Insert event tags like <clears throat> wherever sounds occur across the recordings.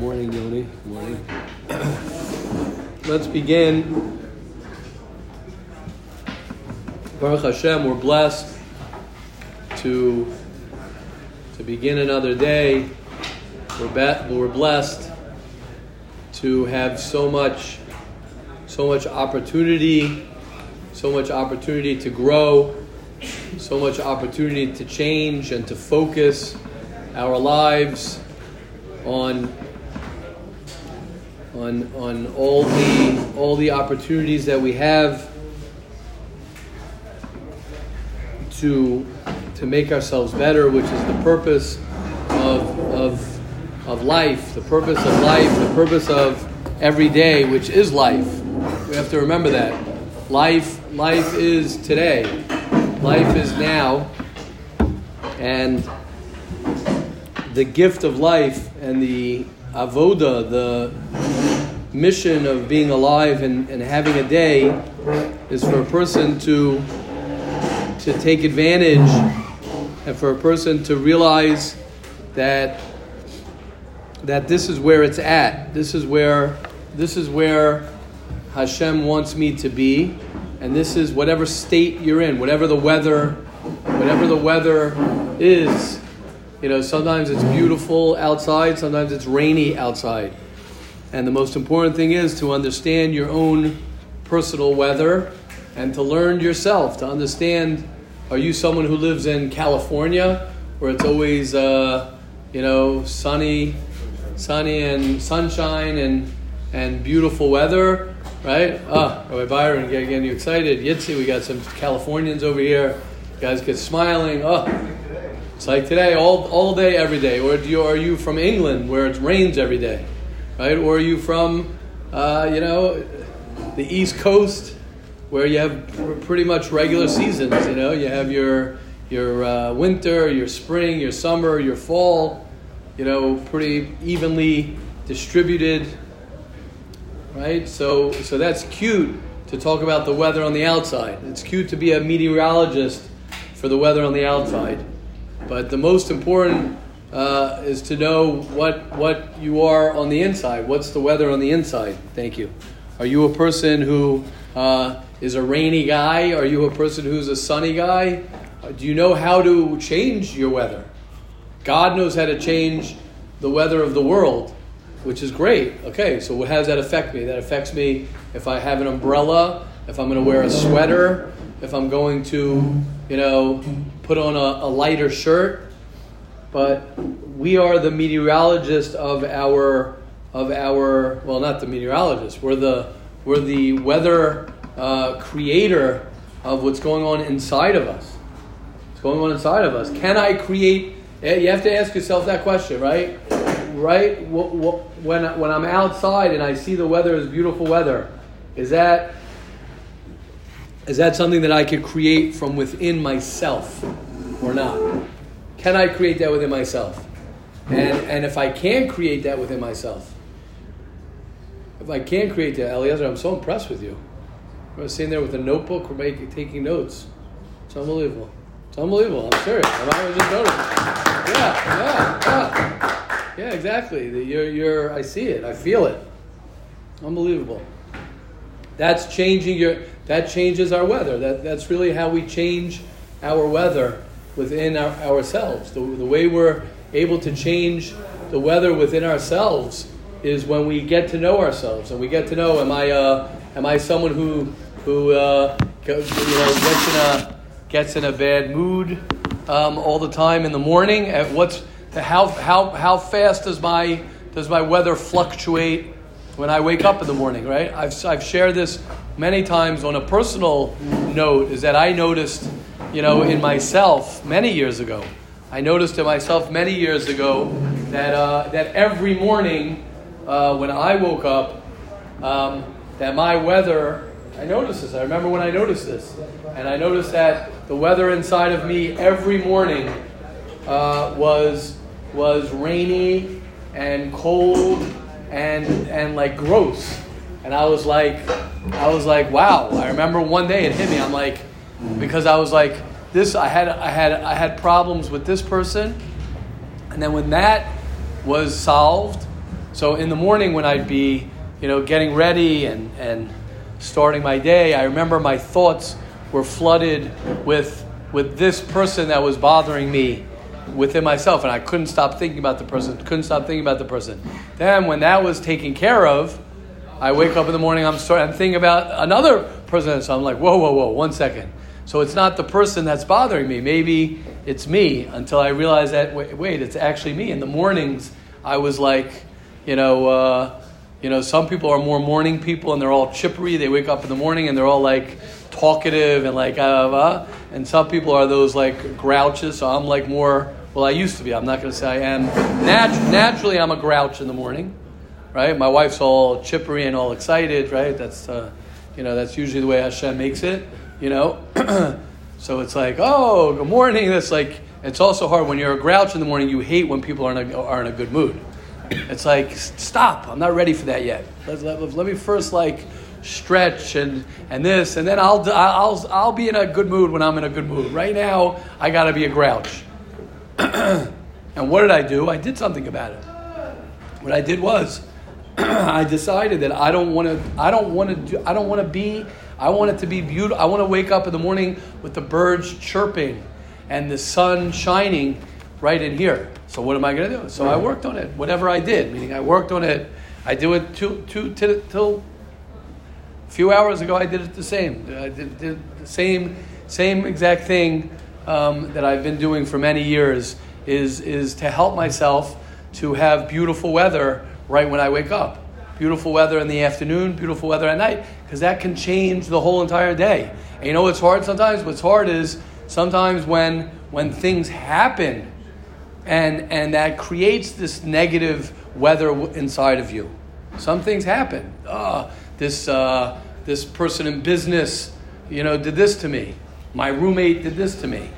morning, Yoni. Good morning. Let's begin. Baruch Hashem, we're blessed to, to begin another day. We're, be, we're blessed to have so much, so much opportunity, so much opportunity to grow, so much opportunity to change and to focus our lives on on on all the all the opportunities that we have to to make ourselves better, which is the purpose of of of life, the purpose of life, the purpose of every day, which is life. We have to remember that. Life life is today. Life is now. And the gift of life and the avoda, the mission of being alive and, and having a day, is for a person to to take advantage and for a person to realize that that this is where it's at. This is where this is where Hashem wants me to be, and this is whatever state you're in, whatever the weather, whatever the weather is. You know, sometimes it's beautiful outside, sometimes it's rainy outside. And the most important thing is to understand your own personal weather and to learn yourself, to understand are you someone who lives in California where it's always, uh, you know, sunny, sunny and sunshine and, and beautiful weather, right? Ah, Rabbi Byron, getting you excited. Yitzi, we got some Californians over here. You guys get smiling. Oh, it's like today, all, all day, every day. Or you, are you from England where it rains every day? Right? Or are you from, uh, you know, the East Coast where you have pretty much regular seasons? You know, you have your, your uh, winter, your spring, your summer, your fall, you know, pretty evenly distributed. Right? So, so that's cute to talk about the weather on the outside. It's cute to be a meteorologist for the weather on the outside. But the most important uh, is to know what what you are on the inside. What's the weather on the inside? Thank you. Are you a person who uh, is a rainy guy? Are you a person who's a sunny guy? Do you know how to change your weather? God knows how to change the weather of the world, which is great. Okay, so how does that affect me? That affects me if I have an umbrella, if I'm going to wear a sweater, if I'm going to, you know, put on a, a lighter shirt, but we are the meteorologist of our of our well, not the meteorologist. We're the we're the weather uh, creator of what's going on inside of us. What's going on inside of us? Can I create? Eh, you have to ask yourself that question, right? Right? When when I'm outside and I see the weather is beautiful weather, is that is that something that I could create from within myself or not? Can I create that within myself? And, and if I can create that within myself, if I can create that, Eliezer, I'm so impressed with you. I was sitting there with a notebook, making, taking notes. It's unbelievable. It's unbelievable. I'm serious. I was just noticing. Yeah, yeah, yeah. Yeah, exactly. You're, you're, I see it. I feel it. Unbelievable. That's changing your that changes our weather. That, that's really how we change our weather within our, ourselves. The, the way we're able to change the weather within ourselves is when we get to know ourselves and we get to know am I uh, am I someone who who uh, you know gets in a gets in a bad mood um, all the time in the morning at what's how how how fast does my does my weather fluctuate when I wake up in the morning right I've, I've shared this many times on a personal note is that I noticed, you know, in myself many years ago. I noticed in myself many years ago that, uh, that every morning uh, when I woke up, um, that my weather, I noticed this. I remember when I noticed this. And I noticed that the weather inside of me every morning uh, was, was rainy and cold and, and like gross. And I was like, I was like, wow. I remember one day it hit me. I'm like, because I was like, this. I had, I had, I had problems with this person, and then when that was solved, So in the morning when I'd be, you know, getting ready and, and starting my day, I remember my thoughts were flooded with, with this person that was bothering me within myself, and I couldn't stop thinking about the person, couldn't stop thinking about the person. Then when that was taken care of, I wake up in the morning, I'm starting, I'm thinking about another person, so I'm like, whoa, whoa, whoa, one second. So it's not the person that's bothering me. Maybe it's me until I realize that, wait, wait it's actually me. In the mornings, I was like, you know, uh, you know, some people are more morning people and they're all chippery. They wake up in the morning and they're all like talkative and like, uh, uh, and some people are those like grouches. So I'm like more, well, I used to be. I'm not going to say I am. Nat- naturally, I'm a grouch in the morning, right? My wife's all chippery and all excited, right? That's, uh, you know, that's usually the way Hashem makes it you know. <clears throat> so it's like, oh, good morning. That's like, it's also hard when you're a grouch in the morning. You hate when people are in a, are in a good mood. It's like, stop. I'm not ready for that yet. Let, let, let me first like stretch and, and this, and then I'll, I'll, I'll be in a good mood when I'm in a good mood. Right now, I got to be a grouch. <clears throat> and what did I do? I did something about it. What I did was, <clears throat> I decided that I don't want to. I don't want to do. I don't want to be I want it to be beautiful. I want to wake up in the morning with the birds chirping and the sun shining right in here. So what am I going to do? So I worked on it. Whatever I did, meaning I worked on it. I do it two, two, till, till a few hours ago. I did it the same. I did, did the same, same exact thing um, that I've been doing for many years. Is is to help myself to have beautiful weather right when I wake up beautiful weather in the afternoon, beautiful weather at night, because that can change the whole entire day. And you know what's hard sometimes? What's hard is sometimes when when things happen and and that creates this negative weather inside of you. Some things happen. Oh, this uh, this person in business, you know, did this to me. My roommate did this to me.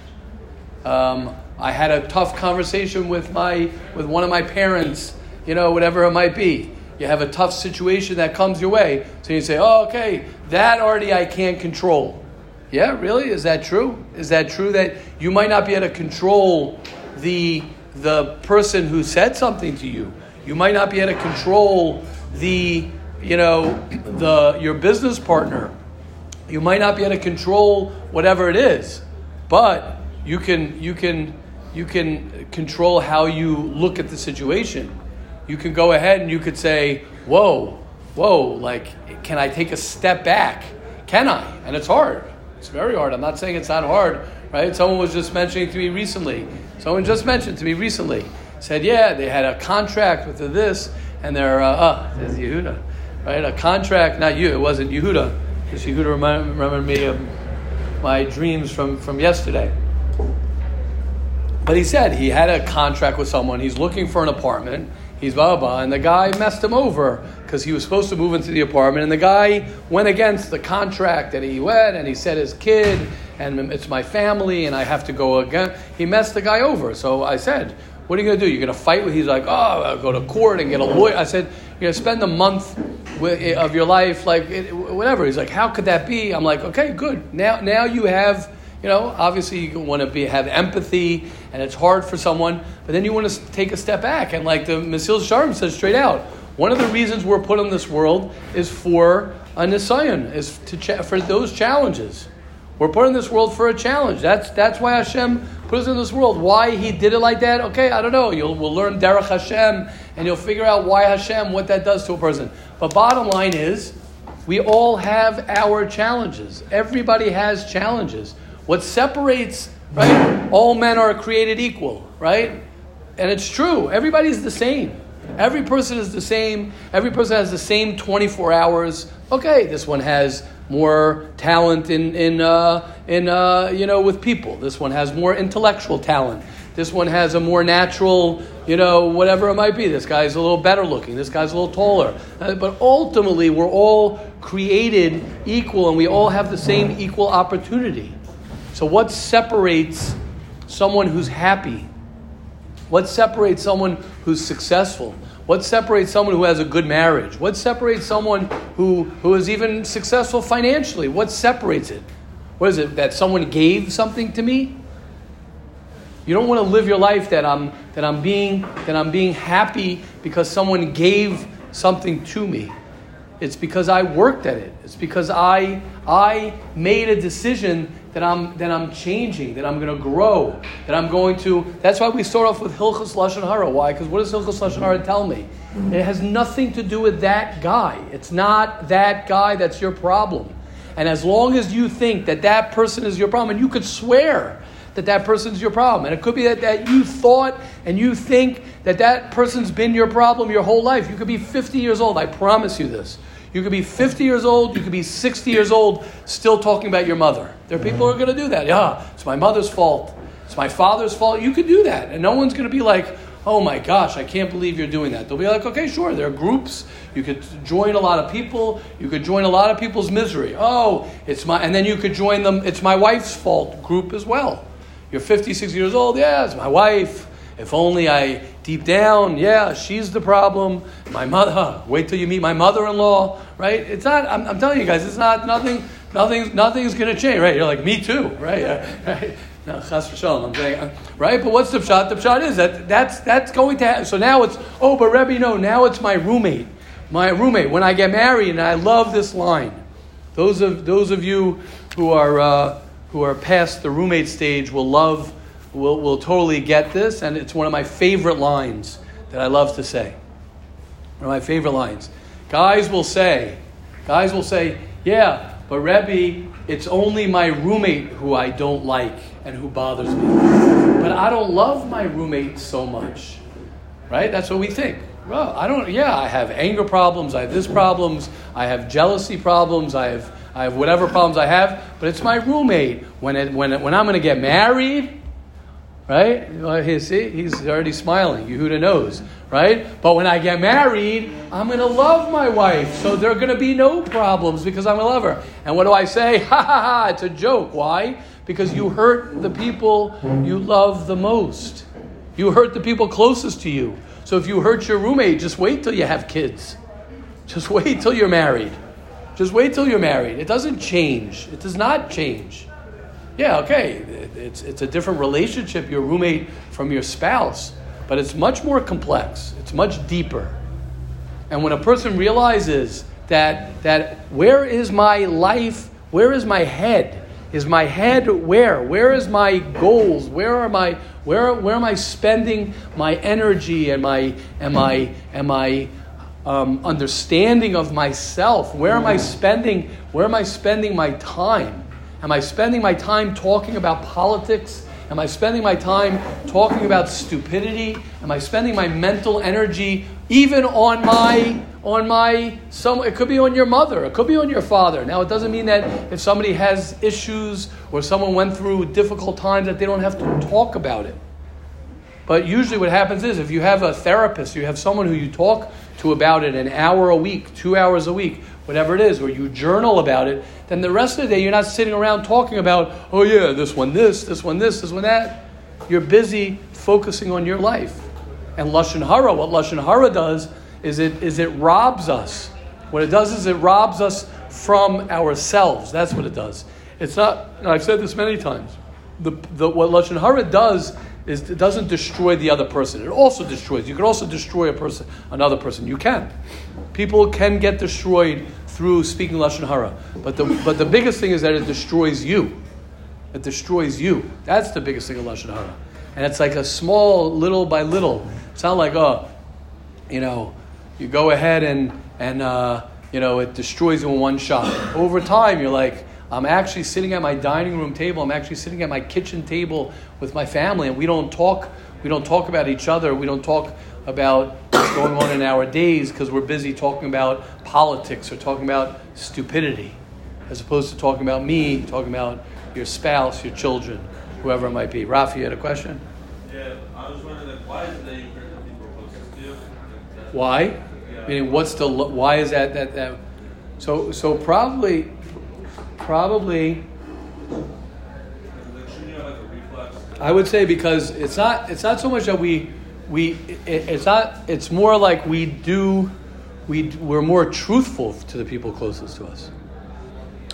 Um, I had a tough conversation with my with one of my parents, you know, whatever it might be you have a tough situation that comes your way. So you say, oh, okay, that already I can't control. Yeah, really? Is that true? Is that true that you might not be able to control the, the person who said something to you? You might not be able to control the, you know, the, your business partner. You might not be able to control whatever it is, but you can, you can, you can control how you look at the situation you can go ahead and you could say, whoa, whoa, like, can I take a step back? Can I? And it's hard. It's very hard. I'm not saying it's not hard, right? Someone was just mentioning to me recently. Someone just mentioned to me recently. Said, yeah, they had a contract with this, and they're, uh, uh says Yehuda, right? A contract, not you, it wasn't Yehuda, because Yehuda reminded me of my dreams from, from yesterday. But he said he had a contract with someone. He's looking for an apartment he's Baba, and the guy messed him over because he was supposed to move into the apartment, and the guy went against the contract that he went, and he said his kid, and it's my family, and I have to go again. He messed the guy over. So I said, "What are you going to do? You're going to fight with?" He's like, "Oh, I'll go to court and get a lawyer." I said, "You're going to spend a month eh, of your life, like eh, whatever." He's like, "How could that be?" I'm like, "Okay, good. Now, now you have." You know, obviously you want to be have empathy, and it's hard for someone, but then you want to take a step back. And like the Mesilas Yesharim says straight out, one of the reasons we're put in this world is for a nisayon, is to for those challenges. We're put in this world for a challenge. That's that's why Hashem put us in this world. Why He did it like that? Okay, I don't know. You'll we'll learn Derech Hashem, and you'll figure out why Hashem, what that does to a person. But bottom line is, we all have our challenges. Everybody has challenges. What separates, right? All men are created equal, right? And it's true. Everybody's the same. Every person is the same. Every person has the same 24 hours. Okay, this one has more talent in, in, uh, in uh, you know, with people. This one has more intellectual talent. This one has a more natural, you know, whatever it might be. This guy's a little better looking. This guy's a little taller. Uh, but ultimately, we're all created equal and we all have the same equal opportunity. So, what separates someone who's happy? What separates someone who's successful? What separates someone who has a good marriage? What separates someone who, who is even successful financially? What separates it? What is it? That someone gave something to me? You don't want to live your life that I'm that I'm being that I'm being happy because someone gave something to me. It's because I worked at it. It's because I I made a decision that I'm that I'm changing, that I'm going to grow, that I'm going to. That's why we start off with Hilchas Lashon Hara. Why? Because what does Hilchas Lashon Hara tell me? It has nothing to do with that guy. It's not that guy that's your problem. And as long as you think that that person is your problem, and you could swear that that person's your problem, and it could be that, that you thought and you think that that person's been your problem your whole life. You could be 50 years old. I promise you this. You could be 50 years old, you could be 60 years old, still talking about your mother. There are people who are going to do that. Yeah, it's my mother's fault. It's my father's fault. You could do that. And no one's going to be like, oh my gosh, I can't believe you're doing that. They'll be like, okay, sure, there are groups. You could join a lot of people. You could join a lot of people's misery. Oh, it's my, and then you could join them, it's my wife's fault group as well. You're 56 years old. Yeah, it's my wife. If only I, deep down, yeah, she's the problem. My mother, <laughs> huh, wait till you meet my mother in law, right? It's not, I'm, I'm, telling you guys, it's not, nothing, nothing, nothing's going to change, right? You're like, me too, <laughs> right? right? No, chas I'm saying, uh, right? But what's the pshat? The pshat is that that's, that's going to happen. So now it's, oh, but Rebbe, no, now it's my roommate. My roommate. When I get married, and I love this line. Those of, those of you who are, uh, who are past the roommate stage will love will, will totally get this, and it's one of my favorite lines that I love to say. One of my favorite lines. Guys will say, guys will say, yeah, but Rebbe, it's only my roommate who I don't like and who bothers me. But I don't love my roommate so much. Right? That's what we think. Well, I don't, yeah, I have anger problems, I have this problems, I have jealousy problems, I have, I have whatever problems I have, but it's my roommate. When, it, when, it, when I'm going to get married, right? Well, he, see, he's already smiling. Yehuda knows, right? But when I get married, I'm going to love my wife. So there are going to be no problems because I'm going to love her. And what do I say? <laughs> Ha ha ha, it's a joke. Why? Because you hurt the people you love the most. You hurt the people closest to you. So if you hurt your roommate, just wait till you have kids. Just <laughs> wait till you're married. Just wait till you're married. It doesn't change. It does not change. Yeah, okay, it's, it's a different relationship, your roommate from your spouse, but it's much more complex, it's much deeper. And when a person realizes that, that where is my life, where is my head? Is my head where? Where is my goals? Where are my where, where am I spending my energy and my am I am I um, understanding of myself? Where am I spending where am I spending my time? Am I spending my time talking about politics? Am I spending my time talking about stupidity? Am I spending my mental energy even on my on my some it could be on your mother, it could be on your father. Now it doesn't mean that if somebody has issues or someone went through difficult times that they don't have to talk about it. But usually what happens is if you have a therapist, you have someone who you talk to about it an hour a week, 2 hours a week, whatever it is, or you journal about it, then the rest of the day you're not sitting around talking about, oh yeah, this one this, this one this, this one that. You're busy focusing on your life. And Lashon Hara, what Lashon Hara does is it, is it robs us. What it does is it robs us from ourselves. That's what it does. It's not, I've said this many times. The, the, what Lashon Hara does is it doesn't destroy the other person. It also destroys. You can also destroy a person, another person. You can. People can get destroyed through speaking lashon hara. But the but the biggest thing is that it destroys you. It destroys you. That's the biggest thing of lashon hara. And it's like a small, little by little. It's not like oh, you know, you go ahead and and uh, you know it destroys you in one shot. Over time, you're like. I'm actually sitting at my dining room table. I'm actually sitting at my kitchen table with my family, and we don't talk. We don't talk about each other. We don't talk about what's going on in our days because we're busy talking about politics or talking about stupidity, as opposed to talking about me, talking about your spouse, your children, whoever it might be. Rafi, you had a question? Yeah, I was wondering like, why is the name people closest to you? Why? Yeah. Meaning, what's the why is that that that? So so probably probably. I would say because it's not it's not so much that we we it, it's not it's more like we do we we're more truthful to the people closest to us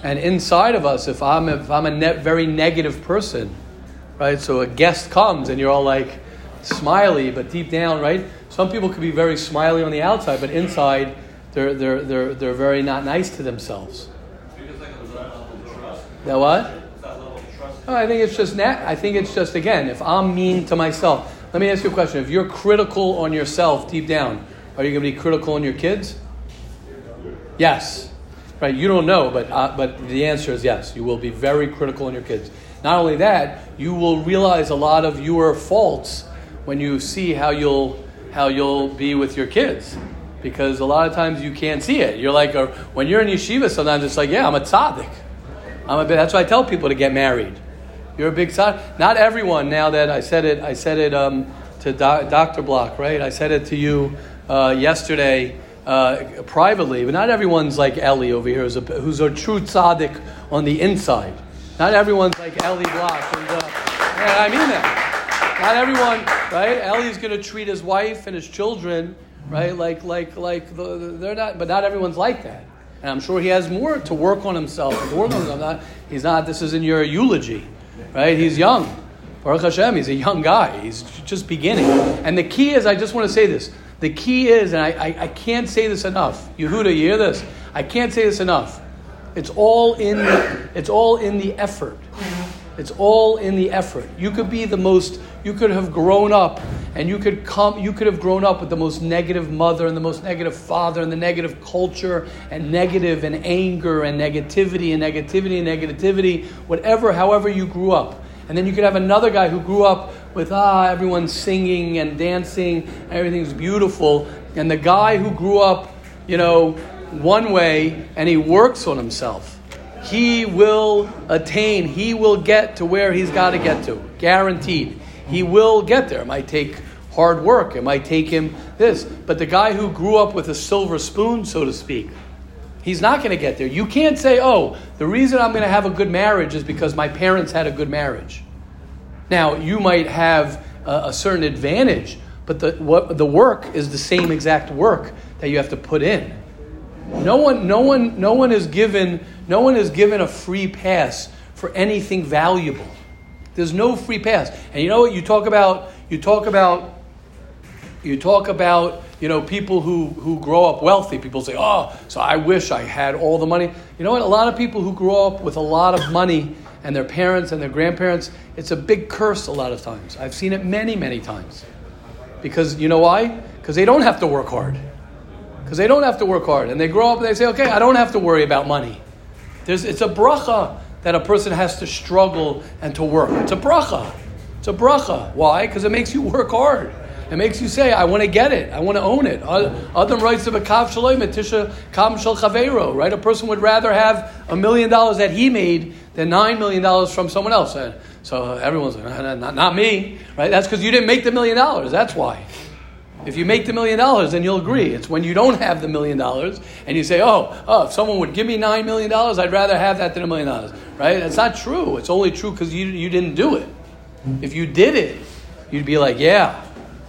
and inside of us if i'm if i'm a very negative person right? So a guest comes and you're all like smiley, but deep down, right? Some people could be very smiley on the outside, but inside they're, they're, they're, they're very not nice to themselves. Because like a level of trust. That what? It's that level of trust. Oh, I think it's just nat- I think it's just again, if I'm mean to myself. Let me ask you a question. If you're critical on yourself deep down, are you going to be critical on your kids? Yes. Right? You don't know, but uh, but the answer is yes. You will be very critical on your kids. Not only that, you will realize a lot of your faults when you see how you'll how you'll be with your kids. Because a lot of times you can't see it. You're like, uh, when you're in yeshiva, sometimes it's like, yeah, I'm a tzaddik. I'm a that's why I tell people to get married. You're a big tzaddik. Not everyone. Now that I said it, I said it um, to Do- Doctor Block, right? I said it to you uh, yesterday uh, privately, but not everyone's like Ellie over here, who's a, who's a true tzaddik on the inside. Not everyone's like Ellie Block. And, yeah, I mean that. Not everyone, right? Ellie's going to treat his wife and his children, right? Like, like, like the, they're not. But not everyone's like that. And I'm sure he has more to work on himself. To work on himself. Not, he's not. This isn't your eulogy, right? He's young. Baruch Hashem, he's a young guy. He's just beginning. And the key is, I just want to say this. The key is, and I, I, I can't say this enough. Yehuda, you hear this? I can't say this enough. It's all in the, it's all in the effort. It's all in the effort. You could be the most you could have grown up and you could come you could have grown up with the most negative mother and the most negative father and the negative culture and negative and anger and negativity and negativity and negativity, whatever, however you grew up. And then you could have another guy who grew up with ah, everyone's singing and dancing, everything's beautiful. And the guy who grew up, you know, one way and he works on himself he will attain, he will get to where he's got to get to. Guaranteed. He will get there. It might take hard work, it might take him this. But the guy who grew up with a silver spoon, so to speak, he's not going to get there. You can't say, oh, the reason I'm going to have a good marriage is because my parents had a good marriage. Now, you might have a, a certain advantage, but the, what, the work is the same exact work that you have to put in. No one, no one, no one is given, no one is given a free pass for anything valuable. There's no free pass. And you know what? You talk about, you talk about, you talk about, you know, people who, who grow up wealthy. People say, oh, so I wish I had all the money. You know what? A lot of people who grow up with a lot of money and their parents and their grandparents, it's a big curse a lot of times. I've seen it many, many times. Because you know why? Because they don't have to work hard because they don't have to work hard. And they grow up and they say, okay, I don't have to worry about money. There's, it's a bracha that a person has to struggle and to work. It's a bracha. It's a bracha. Why? Because it makes you work hard. It makes you say, I want to get it. I want to own it. Adam writes of a kav shalom, tisha kam shel chavero, right? A person would rather have a million dollars that he made than nine million dollars from someone else. So everyone's like, not, not me, right? That's because you didn't make the million dollars. That's why. If you make the million dollars, then you'll agree. It's when you don't have the million dollars and you say, oh, oh, if someone would give me nine million dollars, I'd rather have that than a million dollars. Right? That's not true. It's only true because you, you didn't do it. If you did it, you'd be like, yeah,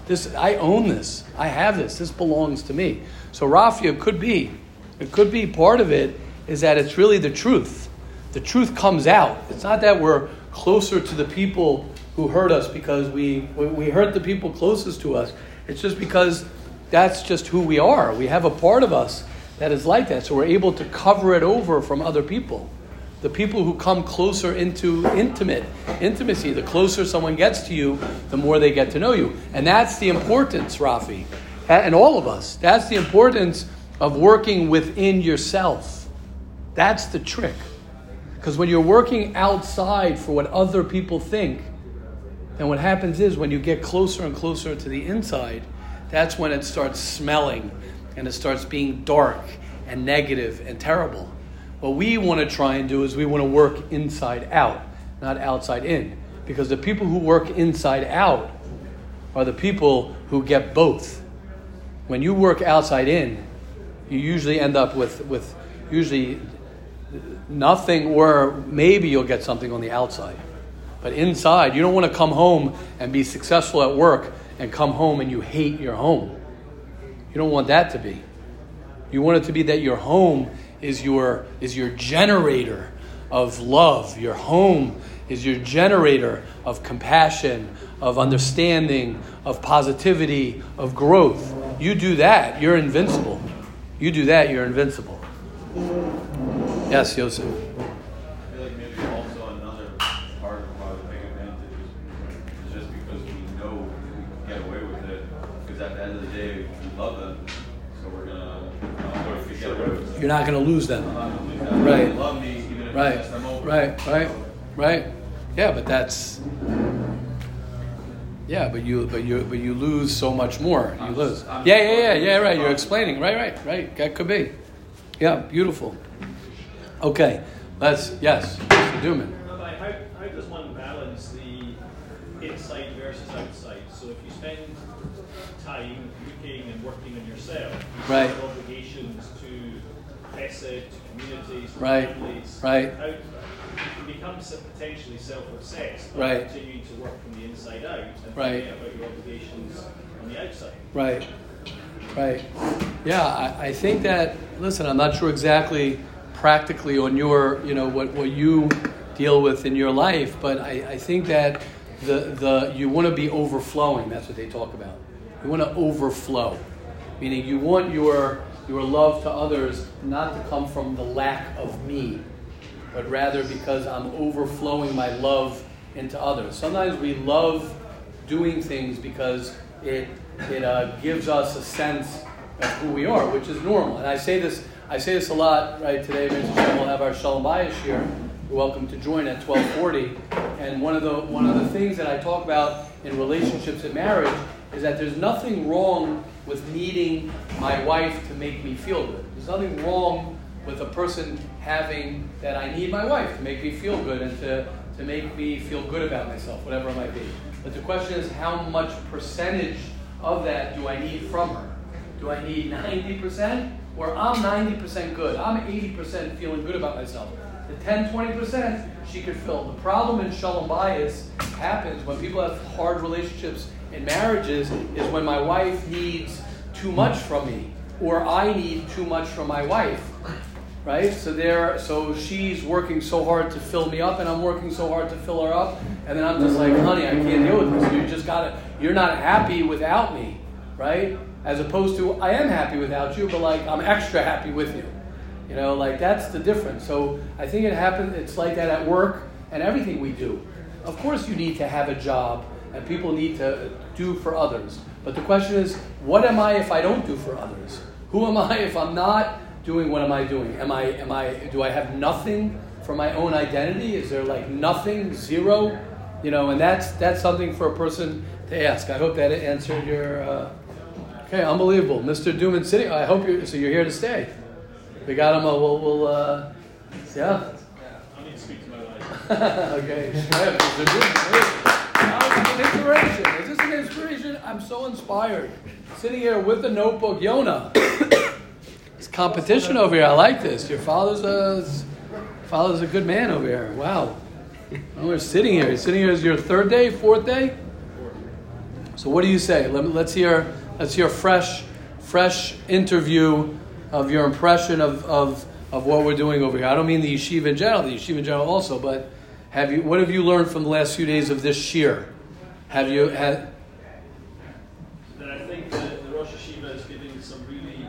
this I own this. I have this. This belongs to me. So Rafia could be. It could be part of it is that it's really the truth. The truth comes out. It's not that we're closer to the people who hurt us because we, we hurt the people closest to us. It's just because that's just who we are. We have a part of us that is like that. So we're able to cover it over from other people. The people who come closer into intimate intimacy, the closer someone gets to you, the more they get to know you. And that's the importance, Rafi, and all of us. That's the importance of working within yourself. That's the trick. Because when you're working outside for what other people think, and what happens is when you get closer and closer to the inside, that's when it starts smelling and it starts being dark and negative and terrible. What we want to try and do is we want to work inside out, not outside in. Because the people who work inside out are the people who get both. When you work outside in, you usually end up with, with usually nothing, or maybe you'll get something on the outside. But inside, you don't want to come home and be successful at work and come home and you hate your home. You don't want that to be. You want it to be that your home is your, is your generator of love. Your home is your generator of compassion, of understanding, of positivity, of growth. You do that, you're invincible. You do that, you're invincible. Yes, Yosef. I feel like maybe also another part of why we take advantage is just because we know we can get away with it. Because at the end of the day, we love them, so we're gonna. Uh, what if we get away with it? You're not going to lose them. I'm not gonna lose them. Right. They love me even if I Right, mess them over. right, right, right. Yeah, but that's. Yeah, but you, but you, but you lose so much more. You lose. Yeah, yeah, yeah, yeah. Right. You're explaining. Right, right, right. That could be. Yeah, beautiful. Okay, let's. Yes, Mr. Duman. Rabbi, how, how does one balance the inside versus outside? So if you spend time looking and working on yourself, Right. have obligations to Chesed, to communities, to Right. families, Right. out, you become potentially self-obsessed by Right. continuing to work from the inside out and Right. forget about your obligations on the outside. Right, right. Yeah, I, I think that, listen, I'm not sure exactly practically on your, you know, what, what you deal with in your life, but I, I think that the, the, you want to be overflowing. That's what they talk about. You want to overflow, meaning you want your, your love to others not to come from the lack of me, but rather because I'm overflowing my love into others. Sometimes we love doing things because it it uh, gives us a sense of who we are, which is normal. And I say this I say this a lot. Right today, we'll have our Shalom Bayis here. You're welcome to join at 12:40. And one of the one of the things that I talk about in relationships and marriage is that there's nothing wrong with needing my wife to make me feel good. There's nothing wrong with a person having that I need my wife to make me feel good and to, to make me feel good about myself, whatever it might be. But the question is, how much percentage of that do I need from her? Do I need 90%? Or I'm 90% good. I'm 80% feeling good about myself. The 10, 20% she could fill. The problem in Shalom Bayis happens when people have hard relationships in marriages is when my wife needs too much from me or I need too much from my wife right? So there, so she's working so hard to fill me up, and I'm working so hard to fill her up, and then I'm just like, honey, I can't deal with this. You just gotta, you're not happy without me, right? As opposed to, I am happy without you, but like I'm extra happy with you. You know, like that's the difference. So I think it happens. It's like that at work and everything we do. Of course, you need to have a job, and people need to do for others. But the question is, what am I if I don't do for others? Who am I if I'm not doing what am I doing? Am I am I do I have nothing for my own identity? Is there like nothing, zero? You know, and that's that's something for a person to ask. I hope that answered your. Uh, okay, unbelievable, Mr. Duman City. I hope you. So you're here to stay. We got him. Uh, we'll, we'll uh, yeah. I need to speak to my wife. <laughs> okay. Yeah, Mr. Duman. Wow, it's an inspiration. Is this an inspiration? I'm so inspired. Sitting here with the notebook, Yona. <coughs> It's competition over here. I like this. Your father's a father's a good man over here. Wow. Oh, we're sitting here. You're sitting here is your third day, fourth day. So what do you say? Let let's hear let's hear a fresh fresh interview of your impression of, of of what we're doing over here. I don't mean the yeshiva in general, the yeshiva in general also, but have you what have you learned from the last few days of this year? Have you had I think that the Rosh Yeshiva is giving some really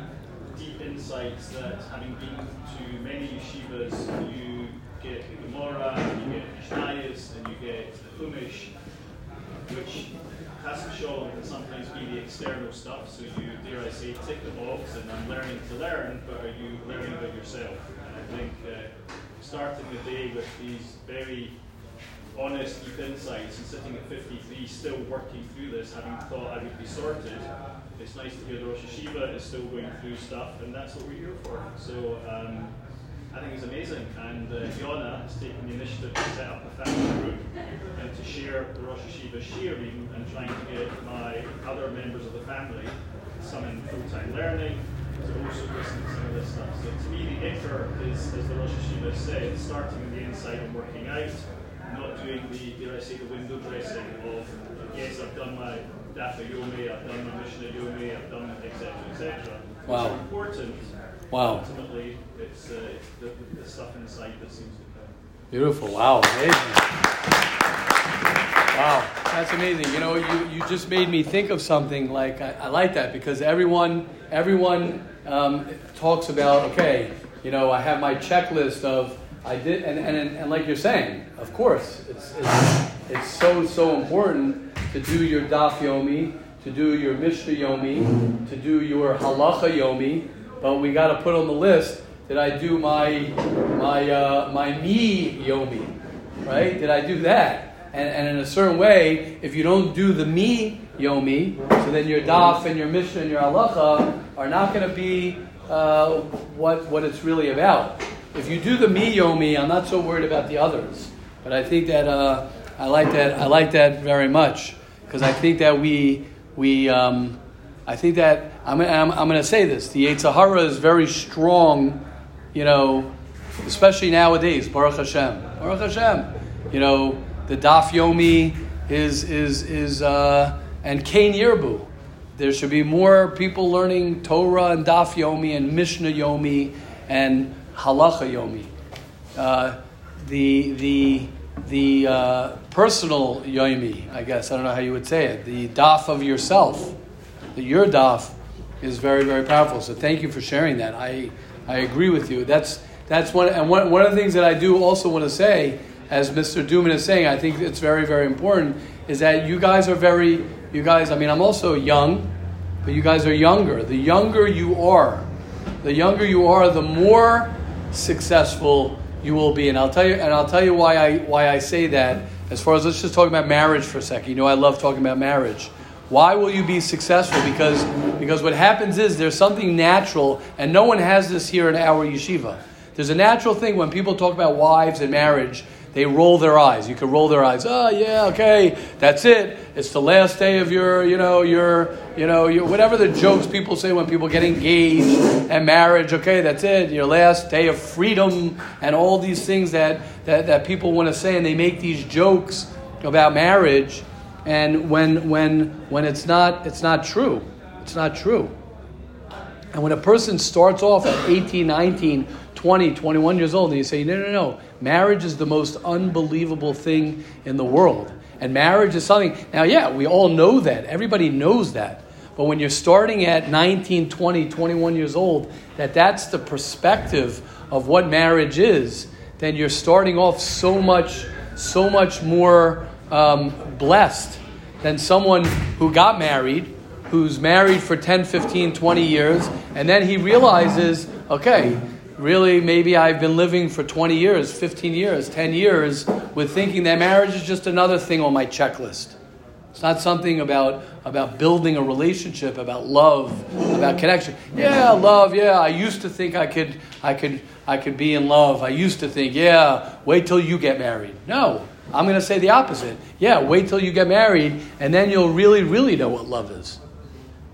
deep insights that having been to many yeshivas, you get the Gemara, you get Mishnayos, and you get the Chumash, which has to show can sometimes be the external stuff. So you, dare I say, tick the box and I'm learning to learn, but are you learning about yourself? And I think uh, starting the day with these very honest, deep insights and sitting at 53, still working through this, having thought I would be sorted. It's nice to hear the Rosh Hashiva is still going through stuff, and that's what we're here for. So um, I think it's amazing. And uh, Fiona has taken the initiative to set up a family group and to share the Rosh Hashiva sharing and trying to get my other members of the family, some in full-time learning, to also listen to some of this stuff. So to me, the ikar is, as the Rosh Hashiva said, starting on the inside and working out doing the, dare I say, the window dressing of, yes, I've done my Dafa Yomi, I've done my Mishnah Yomi, I've done etc. etc. Wow. Are important. Wow. Ultimately, it's, uh, it's the, the stuff inside that seems to count. Beautiful. Wow. Amazing. Wow. That's amazing. You know, you, you just made me think of something like I, I like that because everyone everyone um, talks about okay, you know, I have my checklist of I did and, and, and like you're saying, of course, it's, it's, it's so so important to do your daf yomi, to do your mishnah yomi, to do your halacha yomi, but we got to put on the list did I do my my uh, my me yomi? Right? Did I do that? And, and in a certain way, if you don't do the me yomi, so then your daf and your mishnah and your halacha are not going to be uh, what what it's really about. If you do the me yomi, I'm not so worried about the others. But I think that uh, I like that I like that very much because I think that we we um, I think that I'm, I'm, I'm going to say this. The Yetzer Hara is very strong you know, especially nowadays, Baruch Hashem, Baruch Hashem, you know, the Daf Yomi is is is uh, and Kain Yirbu. There should be more people learning Torah and Daf Yomi and Mishnah Yomi and Halacha Yomi. Uh, the the the uh, personal yomi, I guess I don't know how you would say it. The daf of yourself, the your daf, is very very powerful. So thank you for sharing that. I I agree with you. That's that's one and one, one of the things that I do also want to say, as Mr. Duman is saying, I think it's very very important is that you guys are very you guys. I mean, I'm also young, but you guys are younger. The younger you are, the younger you are, the more successful you will be. And I'll tell you and I'll tell you why I why I say that. As far as let's just talk about marriage for a second. You know, I love talking about marriage. Why will you be successful? Because, because what happens is there's something natural, and no one has this here in our yeshiva. There's a natural thing when people talk about wives and marriage, they roll their eyes. You can roll their eyes. Oh yeah, okay, that's it. It's the last day of your, you know, your, you know, your, whatever the jokes people say when people get engaged and marriage. Okay, that's it. Your last day of freedom and all these things that that, that people want to say, and they make these jokes about marriage and when when when it's not it's not true it's not true and when a person starts off at 18 19 20 21 years old and you say no no no marriage is the most unbelievable thing in the world. And marriage is something now yeah we all know that. Everybody knows that. But when you're starting at 19 20 21 years old that that's the perspective of what marriage is then you're starting off so much so much more um, blessed than someone who got married, who's married for 10, 15, 20 years, and then he realizes, okay, really, maybe I've been living for 20 years, 15 years, 10 years with thinking that marriage is just another thing on my checklist. It's not something about, about building a relationship, about love, about connection. Yeah, love, yeah, I used to think I could, I could, I could be in love. I used to think, yeah, wait till you get married. No, I'm going to say the opposite. Yeah, wait till you get married, and then you'll really, really know what love is.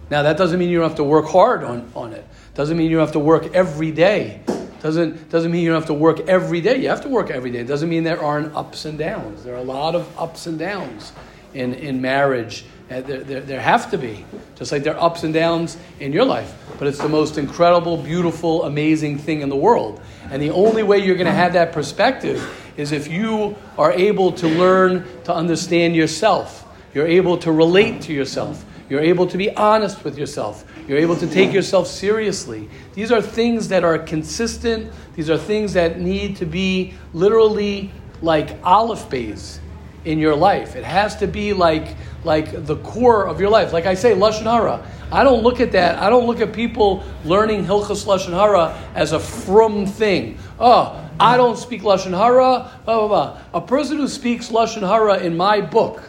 Now, that doesn't mean you don't have to work hard on, on it. Doesn't mean you have to work every day. Doesn't, doesn't mean you have to work every day. You have to work every day. It doesn't mean there aren't ups and downs. There are a lot of ups and downs in, in marriage. Uh, there, there, there have to be, just like there are ups and downs in your life. But it's the most incredible, beautiful, amazing thing in the world. And the only way you're going to have that perspective is if you are able to learn to understand yourself, you're able to relate to yourself, you're able to be honest with yourself, you're able to take yourself seriously. These are things that are consistent, these are things that need to be literally like aleph beis in your life. It has to be like, like the core of your life. Like I say, Lashon Hara. I don't look at that. I don't look at people learning Hilchas Lashon Hara as a frum thing. Oh, I don't speak Lashon Hara, blah, blah, blah. A person who speaks Lashon Hara in my book,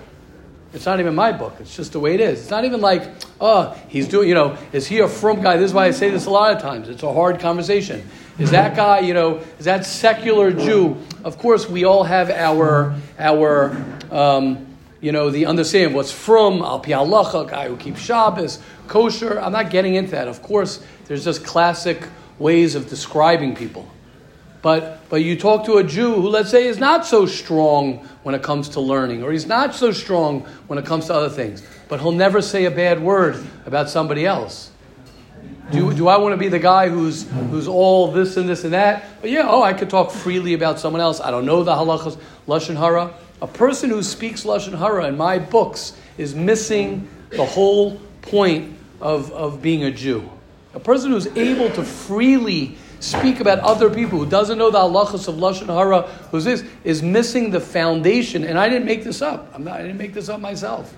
it's not even my book. It's just the way it is. It's not even like, oh, he's doing, you know, is he a frum guy? This is why I say this a lot of times. It's a hard conversation. Is that guy, you know, is that secular Jew? Of course, we all have our, our, um, you know, the understanding of what's frum, al pi halacha, guy who keeps Shabbos, kosher. I'm not getting into that. Of course, there's just classic ways of describing people. But, but you talk to a Jew who, let's say, is not so strong when it comes to learning, or he's not so strong when it comes to other things, but he'll never say a bad word about somebody else. Do, do I want to be the guy who's who's all this and this and that? But yeah, oh, I could talk freely about someone else. I don't know the halachas lashon hara. A person who speaks lashon hara in my books is missing the whole point of, of being a Jew. A person who's able to freely speak about other people, who doesn't know the halachas of lashon hara, who's this, is missing the foundation. And I didn't make this up. Not, I didn't make this up myself.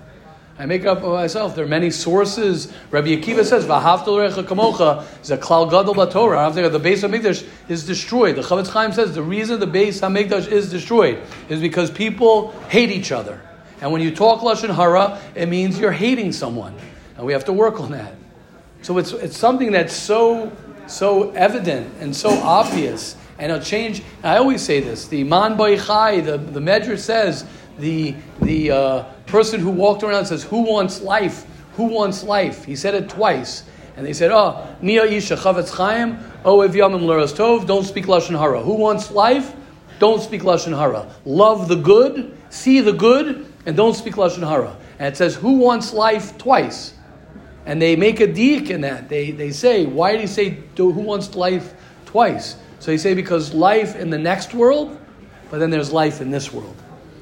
I make up myself. There are many sources. Rabbi Akiva says, "V'haftal recha kamocha is a klal gadol b'Torah." I don't think the base of Hamikdash is destroyed. The Chofetz Chaim says the reason the Beis Hamikdash is destroyed is because people hate each other. And when you talk lashon hara, it means you're hating someone, and we have to work on that. So it's it's something that's so so evident and so obvious, and it'll change. I always say this: the man boichai, the the Medrash says the the uh, person who walked around says, "Who wants life? Who wants life?" He said it twice, and they said, "Oh, nia isha chavetz chaim, oh ev yamim tov, don't speak lashon hara. Who wants life? Don't speak lashon hara. Love the good, see the good, and don't speak lashon hara." And it says, "Who wants life?" twice, and they make a dik in that. They they say, "Why did he say who wants life twice?" So they say because life in the next world, but then there's life in this world.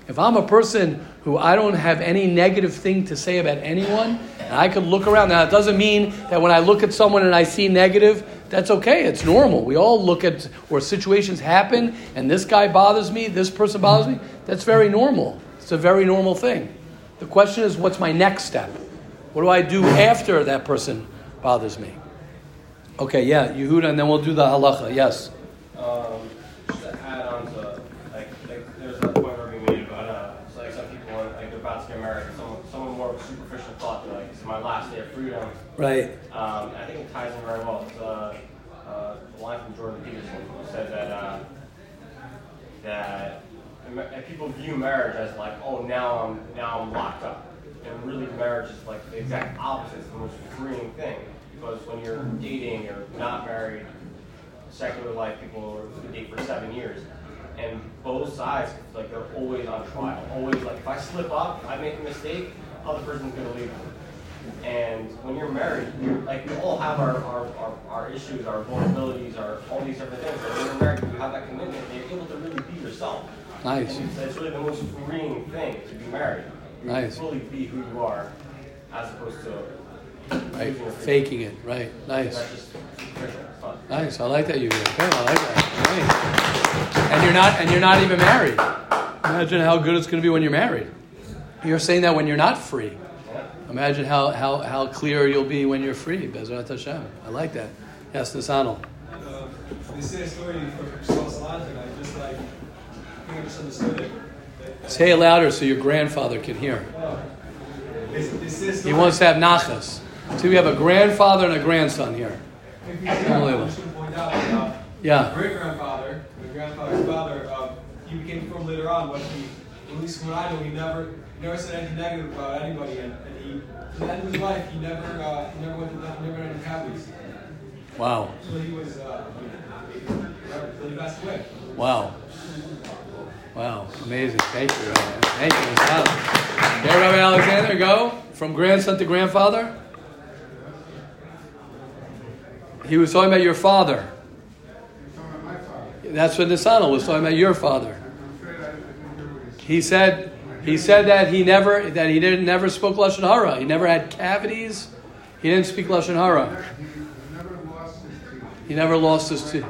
If I'm a person who I don't have any negative thing to say about anyone, and I could look around. Now, it doesn't mean that when I look at someone and I see negative, that's okay. It's normal. We all look at where situations happen, and this guy bothers me, this person bothers me. That's very normal. It's a very normal thing. The question is, what's my next step? What do I do after that person bothers me? Okay, yeah, Yehuda, and then we'll do the halacha. Yes. Um, just to add on to like, like there's that point where we made about uh, so, like some people want, like they're about to get married. Someone, someone more of a superficial thought that like it's my last day of freedom. Right. Um, I think it ties in very well. It's uh, uh, a line from Jordan Peterson who said that uh, that people view marriage as like, oh, now I'm now I'm locked up, and really marriage is like the exact opposite. It's the most freeing thing because when you're dating or not married, secular life, people date for seven years. And both sides, like they're always on trial. Always like, if I slip up, I make a mistake, other person's gonna leave me. And when you're married, you're like we all have our, our, our, our, issues, our vulnerabilities, our all these different things. But when you're married, you have that commitment, and you're able to really be yourself. Nice. And it's, really the most freeing thing to be married. You nice. fully be who you are, as opposed to right faking it. Right. Nice. Nice. I like that you did. Okay, I like that. Nice. And you're not and you're not even married. Imagine how good it's going to be when you're married. You're saying that when you're not free. Imagine how, how, how clear you'll be when you're free. Bezrat Hashem. I like that. Yes, Nisanel. Uh, they say a story from Salat, and I just like, I think I just understood it. Say it louder so your grandfather can hear. he wants to have nachas. So we have a grandfather and a grandson here. Unbelievable. Point out, uh, yeah. Great grandfather, my grandfather's father, uh, he became from later on, but he, at least when I know, he never, he never said anything negative about anybody, and, and to the end of his life, he never, uh, he never went to, never had any cavities. Wow. So he was, uh, he passed away. Wow. Wow, amazing. Thank you. Thank you. There, Rabbi Alexander, go from grandson to grandfather. He was talking about your father. That's what Nisanel was talking about your father. He said he said that he never that he didn't never spoke lashon hara. He never had cavities. He didn't speak lashon hara. He never lost his teeth.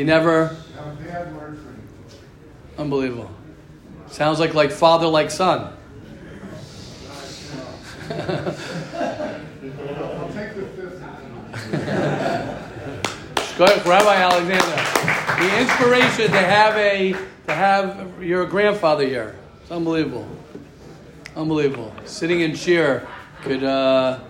He never. Unbelievable. Sounds like like father like son. <laughs> Rabbi Alexander the inspiration to have a to have your grandfather here. It's unbelievable, unbelievable. Sitting in chair could uh,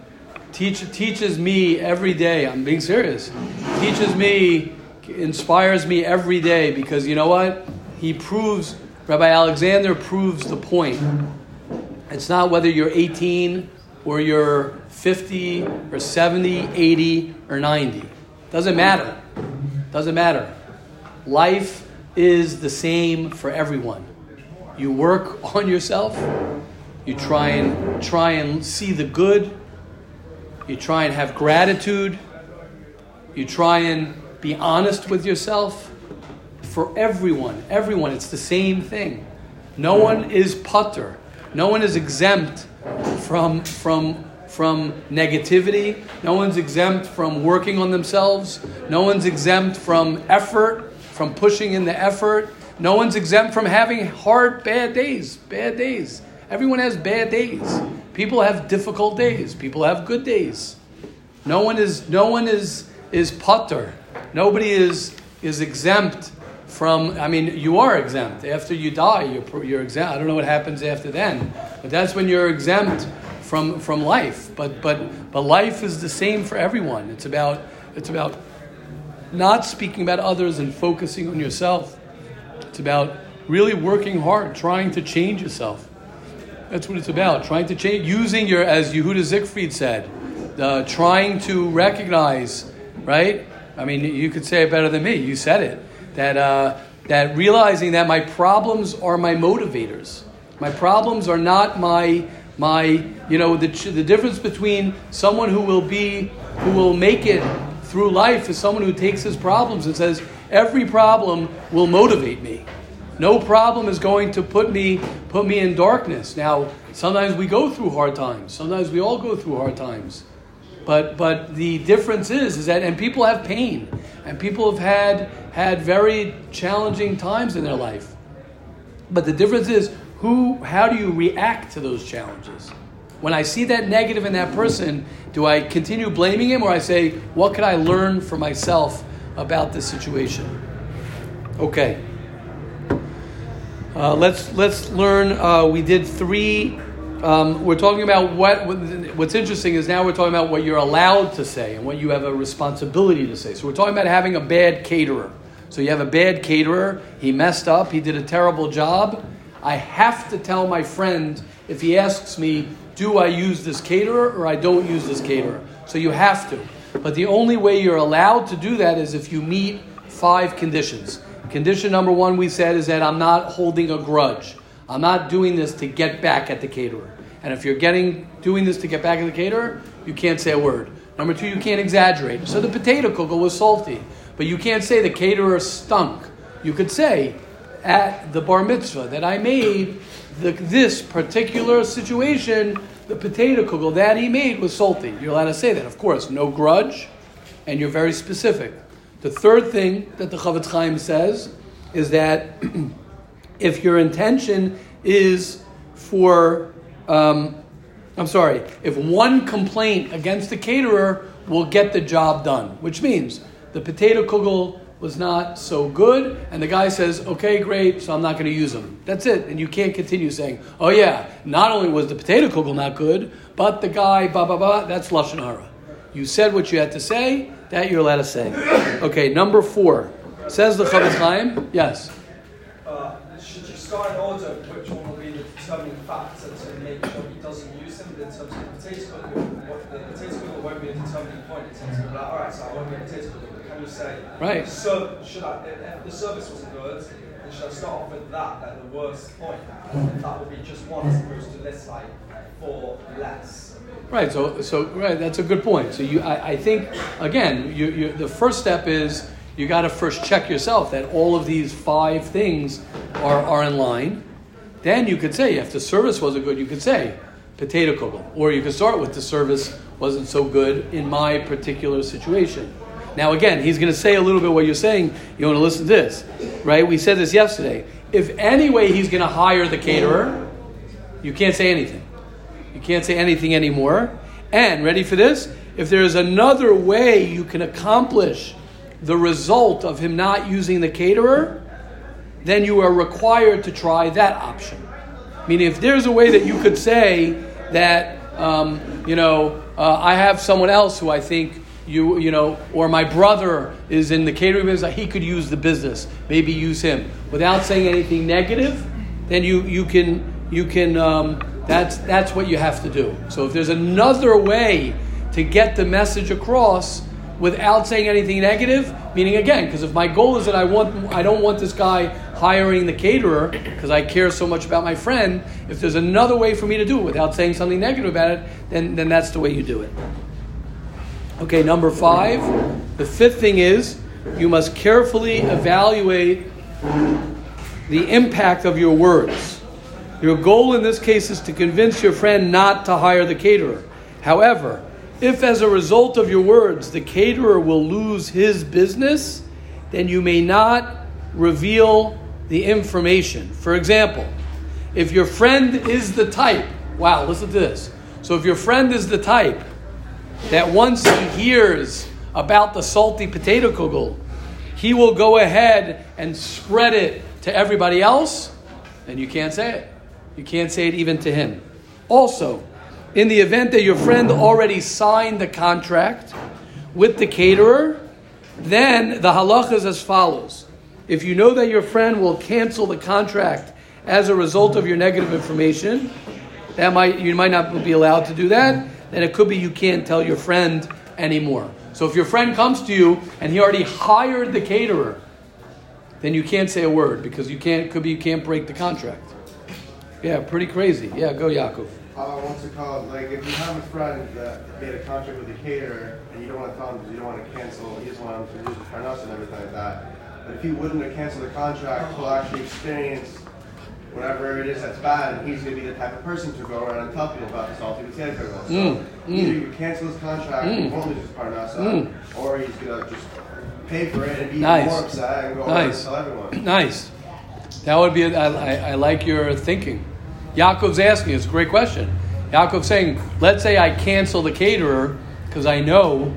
teach teaches me every day. I'm being serious. Teaches me, inspires me every day because you know what? He proves. Rabbi Alexander proves the point. It's not whether you're 18 or you're 50 or 70, 80 or 90. Doesn't matter. Doesn't matter. Life is the same for everyone. You work <laughs> on yourself, You try and try and see the good. You try and have gratitude. You try and be honest with yourself. For everyone, everyone, it's the same thing. No one is putter. No one is exempt from from from negativity. No one's exempt from working on themselves. No one's exempt from effort, from pushing in the effort. No one's exempt from having hard, bad days. Bad days. Everyone has bad days. People have difficult days. People have good days. No one is no one is is putter. Nobody is is exempt from. I mean, you are exempt after you die. You're you're exempt. I don't know what happens after then, but that's when you're exempt from from life. But but but life is the same for everyone. It's about it's about not speaking about others and focusing on yourself. It's about really working hard, trying to change yourself. That's what it's about. Trying to change, using your, as Yehuda Siegfried said, uh, trying to recognize, right? I mean, you could say it better than me. You said it. That, uh, that realizing that my problems are my motivators. My problems are not my, my you know, the, the difference between someone who will be, who will make it through life is someone who takes his problems and says, every problem will motivate me. No problem is going to put me put me in darkness. Now, sometimes we go through hard times. Sometimes we all go through hard times. But but the difference is is that and people have pain and people have had had very challenging times in their life. But the difference is who how do you react to those challenges? When I see that negative in that person, do I continue blaming him or I say, what could I learn for myself about this situation? Okay. Uh, let's let's learn. Uh, we did three. Um, we're talking about what. What's interesting is now we're talking about what you're allowed to say and what you have a responsibility to say. So we're talking about having a bad caterer. So you have a bad caterer. He messed up. He did a terrible job. I have to tell my friend if he asks me, "Do I use this caterer or I don't use this caterer?" So you have to. But the only way you're allowed to do that is if you meet five conditions. Condition number one, we said, is that I'm not holding a grudge. I'm not doing this to get back at the caterer. And if you're getting doing this to get back at the caterer, you can't say a word. Number two, you can't exaggerate. So the potato kugel was salty, but you can't say the caterer stunk. You could say at the bar mitzvah that I made the, this particular situation, the potato kugel that he made was salty. You're allowed to say that, of course, no grudge, and you're very specific. The third thing that the Chofetz Chaim says is that <clears throat> if your intention is for, um, I'm sorry, if one complaint against the caterer will get the job done, which means the potato kugel was not so good, and the guy says, okay, great, so I'm not going to use them. That's it. And you can't continue saying, oh yeah, not only was the potato kugel not good, but the guy, blah, blah, blah, that's Lashon Hara. You said what you had to say, that you're allowed to say. Okay, number four. Says the Chofetz Chaim. Yes. Should you start in order which one will be the determining factor to make sure he doesn't use them in terms of the potato? What the potato cooker won't be a determining point in terms of like, all right, so I won't be a potato. Can you say, Right. So should I? If the service wasn't good, then should I start off with that at the worst point? And that would be just one as opposed to list like four less. Right. So, so right. That's a good point. So you, I, I think, again, you, you, the first step is you got to first check yourself that all of these five things are, are in line. Then you could say, if the service wasn't good, you could say potato kugel, or you could start with the service wasn't so good in my particular situation. Now, again, he's going to say a little bit what you're saying. You want to listen to this, right? We said this yesterday. If anyway he's going to hire the caterer, you can't say anything. You can't say anything anymore. And, ready for this? If there is another way you can accomplish the result of him not using the caterer, then you are required to try that option. Meaning, if there's a way that you could say that, um, you know, uh, I have someone else who I think you, you know, or my brother is in the catering business, he could use the business, maybe use him, without saying anything negative, then you, you can, you can um, that's, that's what you have to do. So if there's another way to get the message across, without saying anything negative. Meaning again, because if my goal is that I want, I don't want this guy hiring the caterer because I care so much about my friend. If there's another way for me to do it without saying something negative about it, then then that's the way you do it. Okay, number five. The fifth thing is you must carefully evaluate the impact of your words. Your goal in this case is to convince your friend not to hire the caterer. However, if as a result of your words the caterer will lose his business, then you may not reveal the information. For example, if your friend is the type, wow, listen to this. So if your friend is the type that once he hears about the salty potato kugel, he will go ahead and spread it to everybody else, then you can't say it. You can't say it even to him. Also, in the event that your friend already signed the contract with the caterer, then the halacha is as follows. If you know that your friend will cancel the contract as a result of your negative information, that might you might not be allowed to do that. Then it could be you can't tell your friend anymore. So if your friend comes to you and he already hired the caterer, then you can't say a word because you can't could be you can't break the contract. Yeah, pretty crazy. Yeah, go Yaakov. Uh, what's it called? Like, if you have a friend that made a contract with a caterer and you don't want to tell him because you don't want to cancel, you just want him to use the parnas and everything like that. But if he wouldn't have canceled the contract, he'll actually experience whatever it is that's bad, and he's going to be the type of person to go around and tell people about the salty potato kernel. So Mm, either you cancel his contract, Mm. he won't lose his parnasa, Mm. or he's going to just pay for it and be Nice. more upset and go around and Nice. tell everyone. Nice. That would be. I, I, I like your thinking. Yaakov's asking. It's a great question. Yaakov's saying, let's say I cancel the caterer because I know,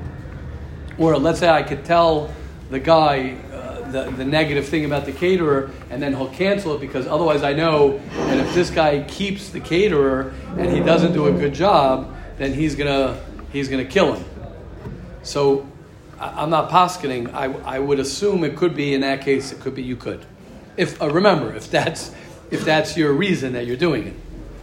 or let's say I could tell the guy uh, the, the negative thing about the caterer, and then he'll cancel it because otherwise I know that if this guy keeps the caterer and he doesn't do a good job, then he's gonna he's gonna kill him. So I'm not posketing. I, I would assume it could be in that case. It could be you could. If uh, remember, if that's if that's your reason that you're doing it,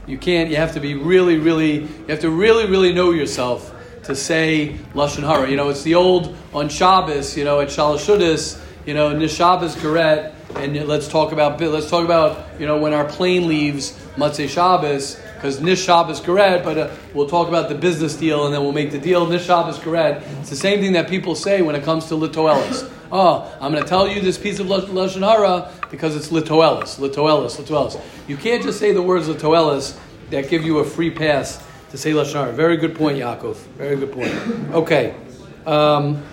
you can't. You have to be really, really. You have to really, really know yourself to say lashon hara. You know, it's the old on Shabbos. You know, at Shalashudis. You know, Nishabbos Garet, and let's talk about let's talk about you know when our plane leaves Motzei Shabbos because Nish Shabbos Garet, but uh, we'll talk about the business deal and then we'll make the deal Nish Shabbos Garet. It's the same thing that people say when it comes to Litoelis. <laughs> Oh, I'm going to tell you this piece of Lash- Lashon Hara because it's Litoelis, Litoelis, Litoelis. You can't just say the words Litoelis that give you a free pass to say Lashon Hara. Very good point, Yaakov. Very good point. Okay. Um,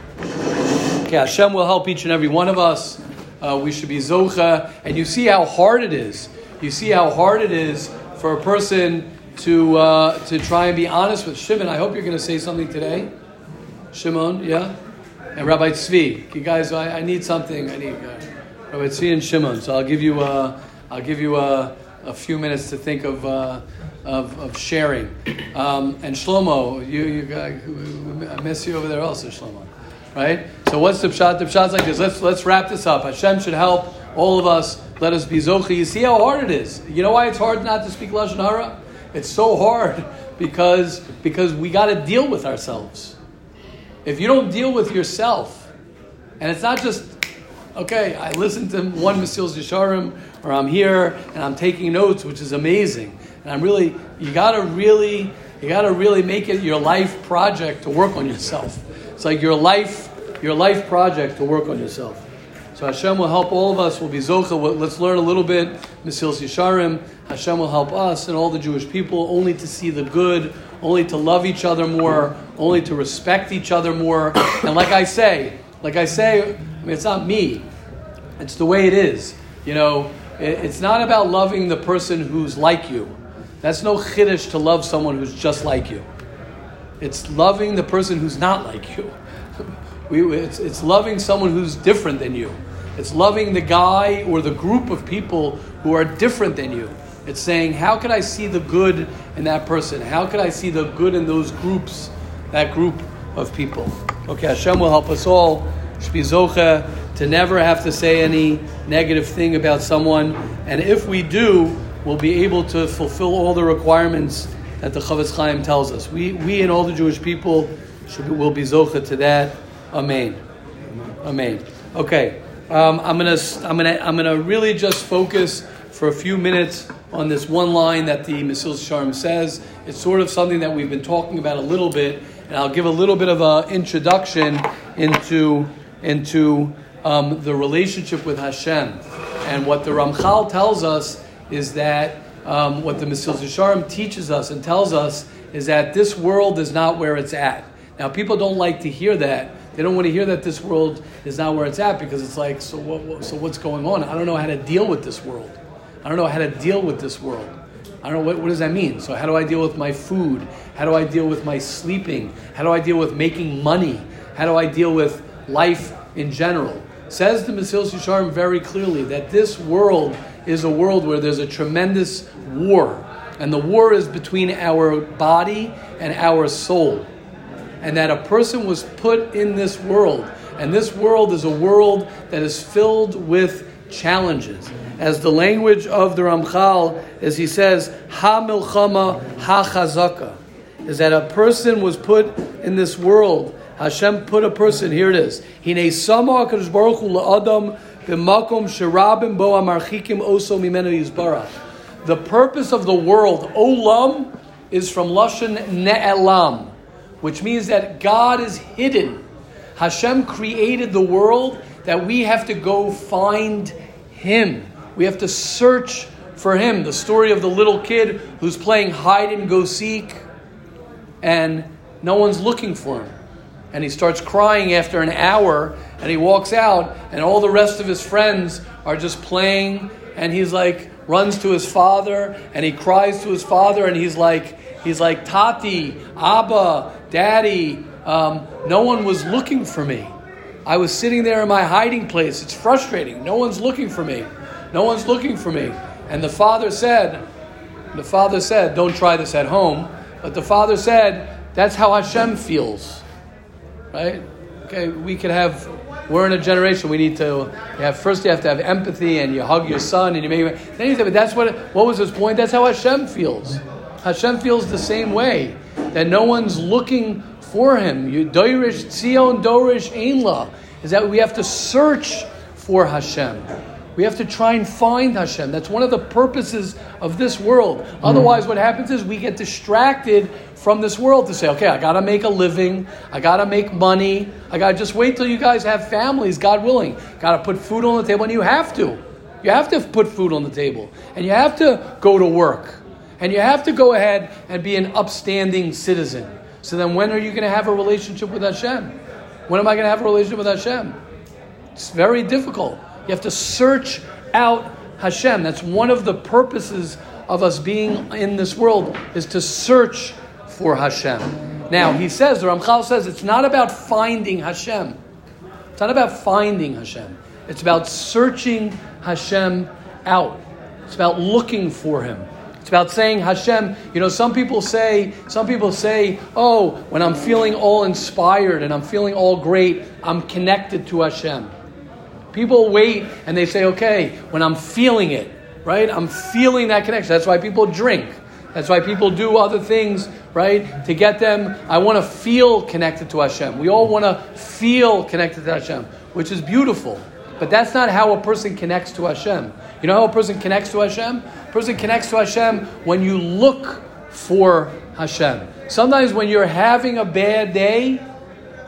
Okay, Hashem will help each and every one of us. Uh, we should be zocha, and you see how hard it is. You see how hard it is for a person to uh, to try and be honest with Shimon. I hope you're going to say something today, Shimon. Yeah, and Rabbi Tzvi. You guys, I, I need something. I need uh, Rabbi Tzvi and Shimon. So I'll give you uh, I'll give you uh, a few minutes to think of. Uh, of, of sharing um, and Shlomo, you, you I miss you over there also, Shlomo right? So what's the pshat? The pshat's like this. Let's let's wrap this up. Hashem should help all of us. Let us be zochi. You see how hard it is. You know why it's hard not to speak lashon hara? It's so hard <laughs> because because we got to deal with ourselves. If you don't deal with yourself, and it's not just okay. I listened to one Mesilas Yesharim, or I'm here and I'm taking notes, which is amazing. And I'm really you got to really you got to really make it your life project to work on yourself. It's like your life, your life project to work on yourself. So Hashem will help all of us. We'll be zocha. Let's learn a little bit. Mesilas Yesharim. Hashem will help us and all the Jewish people only to see the good, only to love each other more, only to respect each other more. <coughs> And like I say, like I say, I mean, it's not me. It's the way it is. You know, it's not about loving the person who's like you. That's no chiddush to love someone who's just like you. It's loving the person who's not like you. <laughs> We, it's, it's loving someone who's different than you. It's loving the guy or the group of people who are different than you. It's saying, how can I see the good in that person? How can I see the good in those groups, that group of people? Okay, Hashem will help us all. Be to never have to say any negative thing about someone. And if we do, we'll be able to fulfill all the requirements that the Chofetz Chaim tells us. We, we and all the Jewish people should will be zocha to that. Amen. Amen. Okay. Um, I'm gonna I'm gonna I'm gonna really just focus for a few minutes on this one line that the Mesilas Yesharim says. It's sort of something that we've been talking about a little bit, and I'll give a little bit of an introduction into into um, the relationship with Hashem. And what the Ramchal tells us is that um, what the Mesilas Yesharim teaches us and tells us is that this world is not where it's at. Now, people don't like to hear that. They don't want to hear that this world is not where it's at because it's like, so what, so what's going on? I don't know how to deal with this world. I don't know how to deal with this world. I don't know what, what does that mean. So how do I deal with my food? How do I deal with my sleeping? How do I deal with making money? How do I deal with life in general? Says the Mesilas Yesharim very clearly that this world is a world where there's a tremendous war, and the war is between our body and our soul and that a person was put in this world. And this world is a world that is filled with challenges. As the language of the Ramchal, as he says, Ha milchama ha chazaka, is that a person was put in this world. Hashem put a person, here it is. Hine sama HaKadosh Baruch Hu la'adam b'makom sherabim bo amarchikim oso mimenu yizbarach. The purpose of the world, olam, is from Lashon ne'elam which means that God is hidden. Hashem created the world that we have to go find Him. We have to search for Him. The story of the little kid who's playing hide and go seek, and no one's looking for him. And he starts crying after an hour, and he walks out, and all the rest of his friends are just playing, and he's like, runs to his father, and he cries to his father, and he's like, he's like, Tati, Abba, Daddy, um, no one was looking for me. I was sitting there in my hiding place. It's frustrating. No one's looking for me. No one's looking for me. And the father said, the father said, don't try this at home, but the father said, that's how Hashem feels. Right? Okay, we could have, we're in a generation, we need to have, first you have to have empathy and you hug your son and you make, then you say, but that's what, what was his point? That's how Hashem feels. Hashem feels the same way that no one's looking for him. You doirish tzion dorish einla is that we have to search for Hashem. We have to try and find Hashem. That's one of the purposes of this world. Hmm. Otherwise, what happens is we get distracted from this world to say, okay, I got to make a living. I got to make money. I got to just wait till you guys have families, God willing. Got to put food on the table, and you have to. You have to put food on the table, and you have to go to work. And you have to go ahead and be an upstanding citizen. So then, when are you going to have a relationship with Hashem? When am I going to have a relationship with Hashem? It's very difficult. You have to search out Hashem. That's one of the purposes of us being in this world is to search for Hashem. Now, he says, the Ramchal says, it's not about finding Hashem. It's not about finding Hashem. It's about searching Hashem out. It's about looking for Him. It's about saying Hashem. You know, some people say, some people say, oh, when I'm feeling all inspired and I'm feeling all great, I'm connected to Hashem. People wait and they say, okay, when I'm feeling it, right? I'm feeling that connection. That's why people drink. That's why people do other things, right? To get them, I want to feel connected to Hashem. We all want to feel connected to Hashem, which is beautiful. But that's not how a person connects to Hashem. You know how a person connects to Hashem? A person connects to Hashem when you look for Hashem. Sometimes when you're having a bad day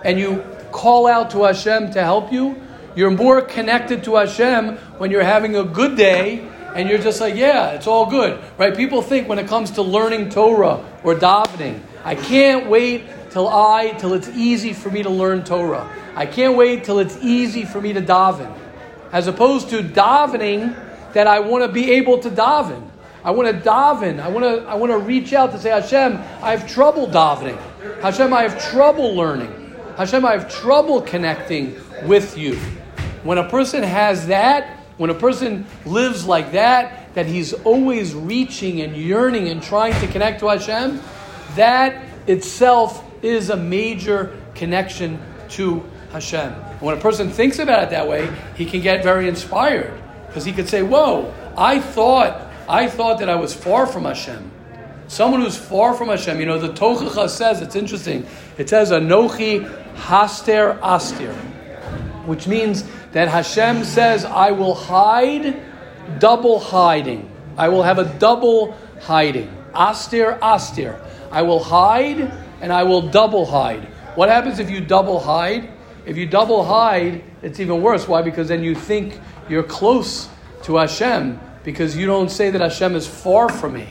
and you call out to Hashem to help you, you're more connected to Hashem when you're having a good day and you're just like, yeah, it's all good, right? People think when it comes to learning Torah or davening, I can't wait till I till it's easy for me to learn Torah. I can't wait till it's easy for me to daven, as opposed to davening that I want to be able to daven. I want to daven. I want to, I want to reach out to say, Hashem, I have trouble davening. Hashem, I have trouble learning. Hashem, I have trouble connecting with you. When a person has that, when a person lives like that, that he's always reaching and yearning and trying to connect to Hashem, that itself is a major connection to Hashem. And when a person thinks about it that way, he can get very inspired. Because he could say, Whoa, I thought, I thought that I was far from Hashem. Someone who's far from Hashem, you know, the Tochacha says, it's interesting. It says, Anochi Haster Astir, which means that Hashem says, I will hide, double hiding. I will have a double hiding. Astir, Astir. I will hide and I will double hide. What happens if you double hide? If you double hide, it's even worse. Why? Because then you think you're close to Hashem because you don't say that Hashem is far from me.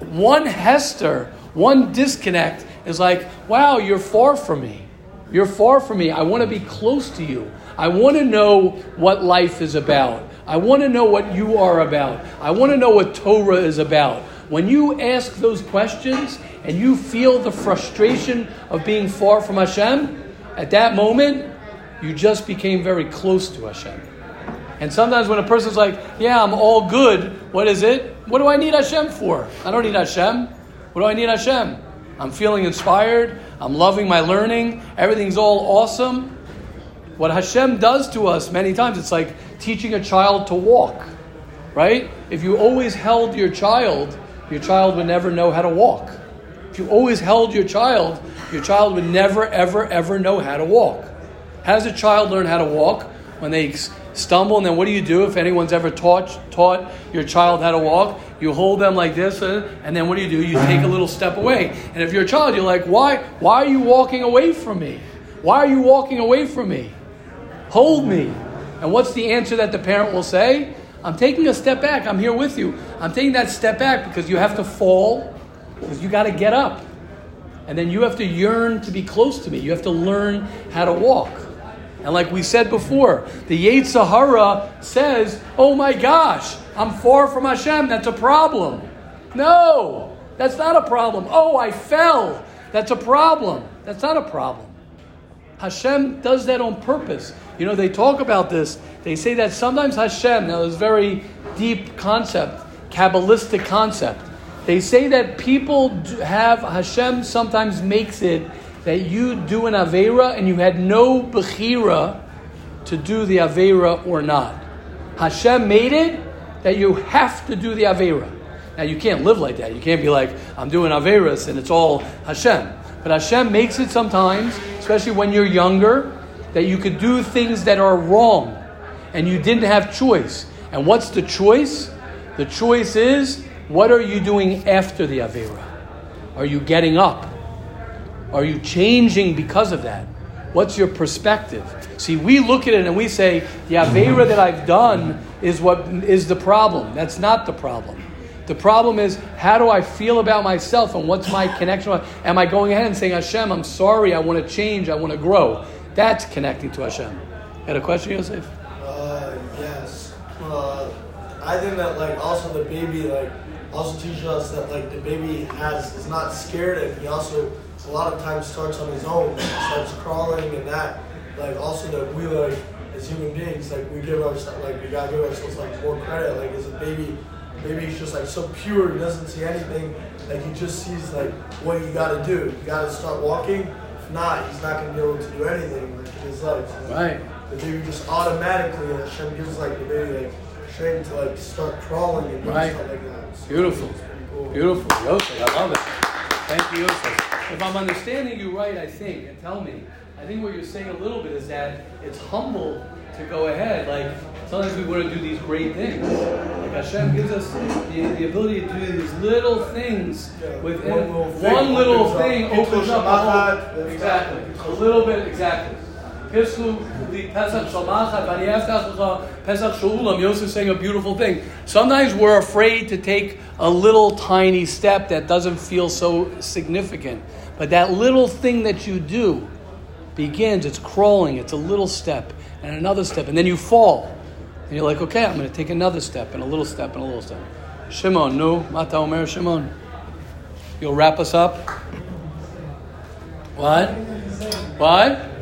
One Hester, one disconnect is like, wow, you're far from me. You're far from me. I want to be close to you. I want to know what life is about. I want to know what you are about. I want to know what Torah is about. When you ask those questions and you feel the frustration of being far from Hashem, at that moment, you just became very close to Hashem. And sometimes when a person's like, Yeah, I'm all good, what is it? What do I need Hashem for? I don't need Hashem. What do I need Hashem? I'm feeling inspired. I'm loving my learning. Everything's all awesome. What Hashem does to us many times, it's like teaching a child to walk, right? If you always held your child, your child would never know how to walk. If you always held your child, your child would never, ever, ever know how to walk. How does a child learn how to walk? When they stumble, and then what do you do if anyone's ever taught, taught your child how to walk? You hold them like this, uh, and then what do you do? You take a little step away. And if you're a child, you're like, why, why are you walking away from me? Why are you walking away from me? Hold me. And what's the answer that the parent will say? I'm taking a step back. I'm here with you. I'm taking that step back because you have to fall, because you got to get up. And then you have to yearn to be close to me. You have to learn how to walk. And like we said before, the Yetzer Hara says, Oh my gosh, I'm far from Hashem. That's a problem. No, that's not a problem. Oh, I fell. That's a problem. That's not a problem. Hashem does that on purpose. You know, they talk about this. They say that sometimes Hashem, now this very deep concept, Kabbalistic concept. They say that people have, Hashem sometimes makes it that you do an Avera and you had no Bechira to do the Avera or not. Hashem made it that you have to do the Avera. Now you can't live like that. You can't be like, I'm doing Averas and it's all Hashem. But Hashem makes it sometimes, especially when you're younger, that you could do things that are wrong and you didn't have choice. And what's the choice? The choice is what are you doing after the Avera? Are you getting up? Are you changing because of that? What's your perspective? See, we look at it and we say, the Avera that I've done is what is the problem. That's not the problem. The problem is, how do I feel about myself and what's my connection? Am I going ahead and saying, Hashem, I'm sorry, I want to change, I want to grow? That's connecting to Hashem. You had a question, Yosef? Uh, yes. Uh, I think that like also the baby like also teaches us that like the baby has is not scared and he also a lot of times starts on his own, starts crawling and that. Like also that we like as human beings like we give ourselves like we gotta give ourselves like more credit. Like as a baby, baby's just like so pure. He doesn't see anything. Like he just sees like what you gotta do. You gotta start walking not, he's not going to be able to do anything like, in his life. So right. The baby just automatically, and Hashem gives like the baby like strength to like start crawling and right. stuff like that. So Beautiful. Cool. Beautiful. Yosef, I love it. Thank you, Yosef. If I'm understanding you right, I think, and tell me, I think what you're saying a little bit is that it's humble to go ahead. Like sometimes we want to do these great things. Like Hashem gives us the, the ability to do these little things Yeah, within one little thing one little opens up- thing opens up a whole, exactly a little bit exactly. Pisku the Pesach Shalmachat V'Aniyaftach Lecha Pesach Shulam. Yosef saying a beautiful thing. Sometimes we're afraid to take a little tiny step that doesn't feel so significant, but that little thing that you do begins. It's crawling. It's a little step and another step, and then you fall, and you're like, okay, I'm going to take another step and a little step and a little step. Shimon, no, Mata Omer Shimon. You'll wrap us up. What? What?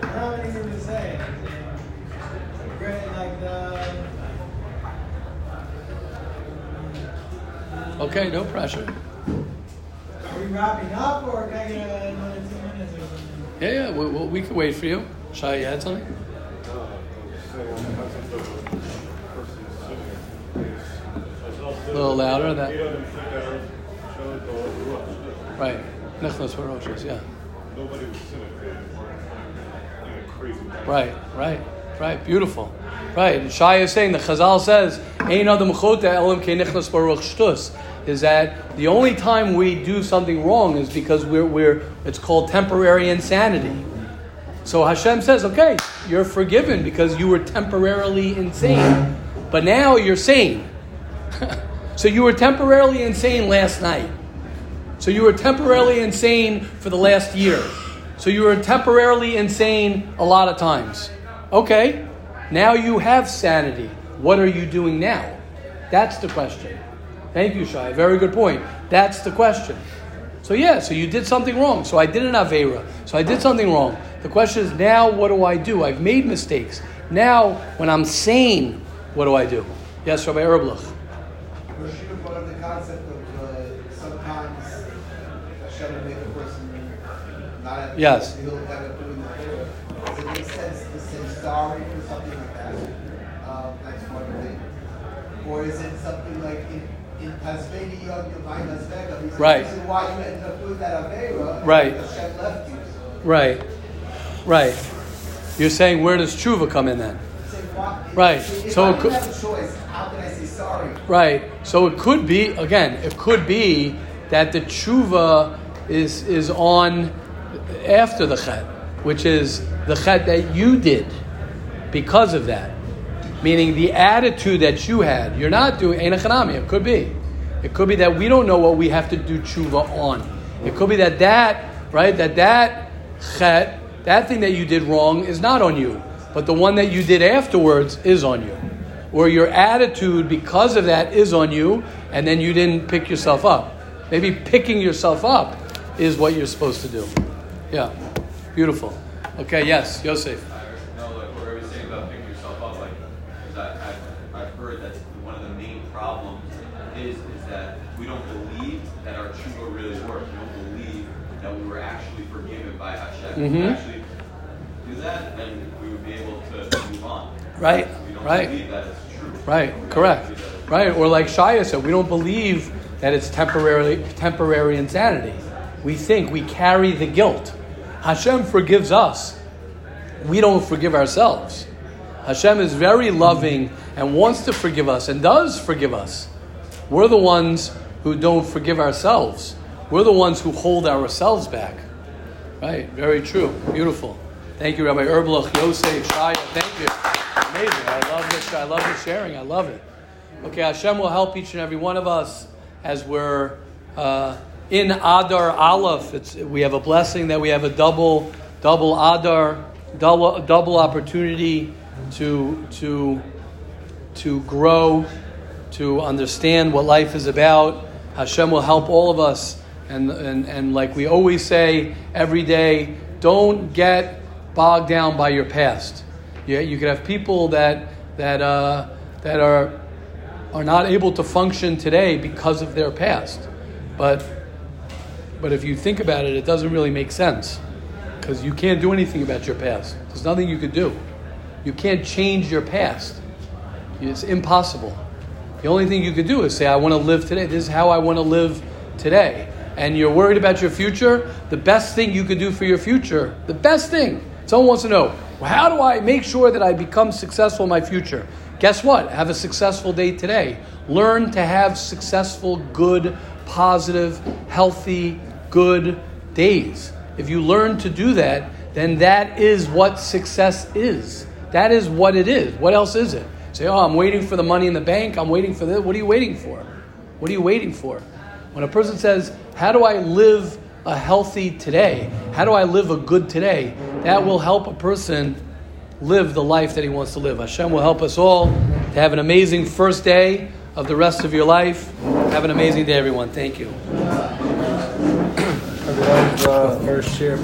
Okay, no pressure. Are we wrapping up or can I get another two minutes or something? Yeah, yeah, we, we, we can wait for you. Shai, you had something? A little louder. That right. Nechnos Baroshes, yeah. Nobody was sitting there. free from temptation. Right, right, right. Beautiful. Right. And Shai is saying, the Chazal says, adam chota elam kenichnas baruch shtus, is that the only time we do something wrong is because we're, we're it's called temporary insanity. So Hashem says, okay, you're forgiven because you were temporarily insane, but now you're sane. <laughs> so you were temporarily insane last night. So you were temporarily insane for the last year. So you were temporarily insane a lot of times. Okay, now you have sanity. What are you doing now? That's the question. Thank you, Shai. Very good point. That's the question. So yeah, so you did something wrong. So I did an Avera. So I did something wrong. The question is now what do I do? I've made mistakes. Now, when I'm sane, what do I do? Yes, Rabbi Erblich. Rashida brought up the concept of uh, sometimes Hashem will make a person not at Yes. he'll end up doing the favor. Does it make sense to say sorry for something like that? Um, that's one thing. Or is it something like in, in Pennsylvania, you have divine Las Vegas? Right. The reason why you ended up doing that Avera, Right. Hashem left you. Right. Right. You're saying where does tshuva come in then? Right. If So I it could- have a choice, how can I say sorry? Right. So it could be again. It could be that the tshuva is is on after the chet, which is the chet that you did because of that. Meaning the attitude that you had. You're not doing ein echanami. It could be. It could be that we don't know what we have to do tshuva on. It could be that that right that that chet that thing that you did wrong is not on you, but the one that you did afterwards is on you or your attitude because of that is on you, and then you didn't pick yourself up. Maybe picking yourself up is what you're supposed to do. Yeah, beautiful. Okay, yes, Yosef. No, like what I was saying about picking yourself up, like, because I, I've, I've heard that one of the main problems is is that we don't believe that our tshuva really worked. We don't believe that we were actually forgiven by Hashem. If we mm-hmm. actually do that, then we would be able to move on. Right, We don't right. believe that it's true. Right, correct. believe that it's Right, or like Shia said, we don't believe that it's temporarily temporary insanity. We think we carry the guilt. Hashem forgives us. We don't forgive ourselves. Hashem is very loving and wants to forgive us and does forgive us. We're the ones who don't forgive ourselves. We're the ones who hold ourselves back. Right, very true. Beautiful. Thank you, Rabbi Erblich, Yosef, Shaya. Thank you. Amazing. I love this. I love the sharing. I love it. Okay, Hashem will help each and every one of us as we're uh, in Adar Aleph. It's, we have a blessing that we have a double, double Adar, double, double opportunity to to to grow, to understand what life is about. Hashem will help all of us. And, and, and like we always say every day, don't get bogged down by your past. Yeah, you could have people that, that, uh, that are, are not able to function today because of their past. But, but if you think about it, it doesn't really make sense because you can't do anything about your past. There's nothing you could do. You can't change your past. It's impossible. The only thing you could do is say, I want to live today. This is how I want to live today. And you're worried about your future. The best thing you could do for your future, the best thing, someone wants to know, well, how do I make sure that I become successful in my future? Guess what? Have a successful day today. Learn to have successful, good, positive, healthy, good days. If you learn to do that, then that is what success is. That is what it is. What else is it? Say, oh, I'm waiting for the money in the bank. I'm waiting for this. What are you waiting for? What are you waiting for? When a person says, how do I live a healthy today? How do I live a good today? That will help a person live the life that he wants to live. Hashem will help us all to have an amazing first day of the rest of your life. Have an amazing day, everyone. Thank you. Uh, first year.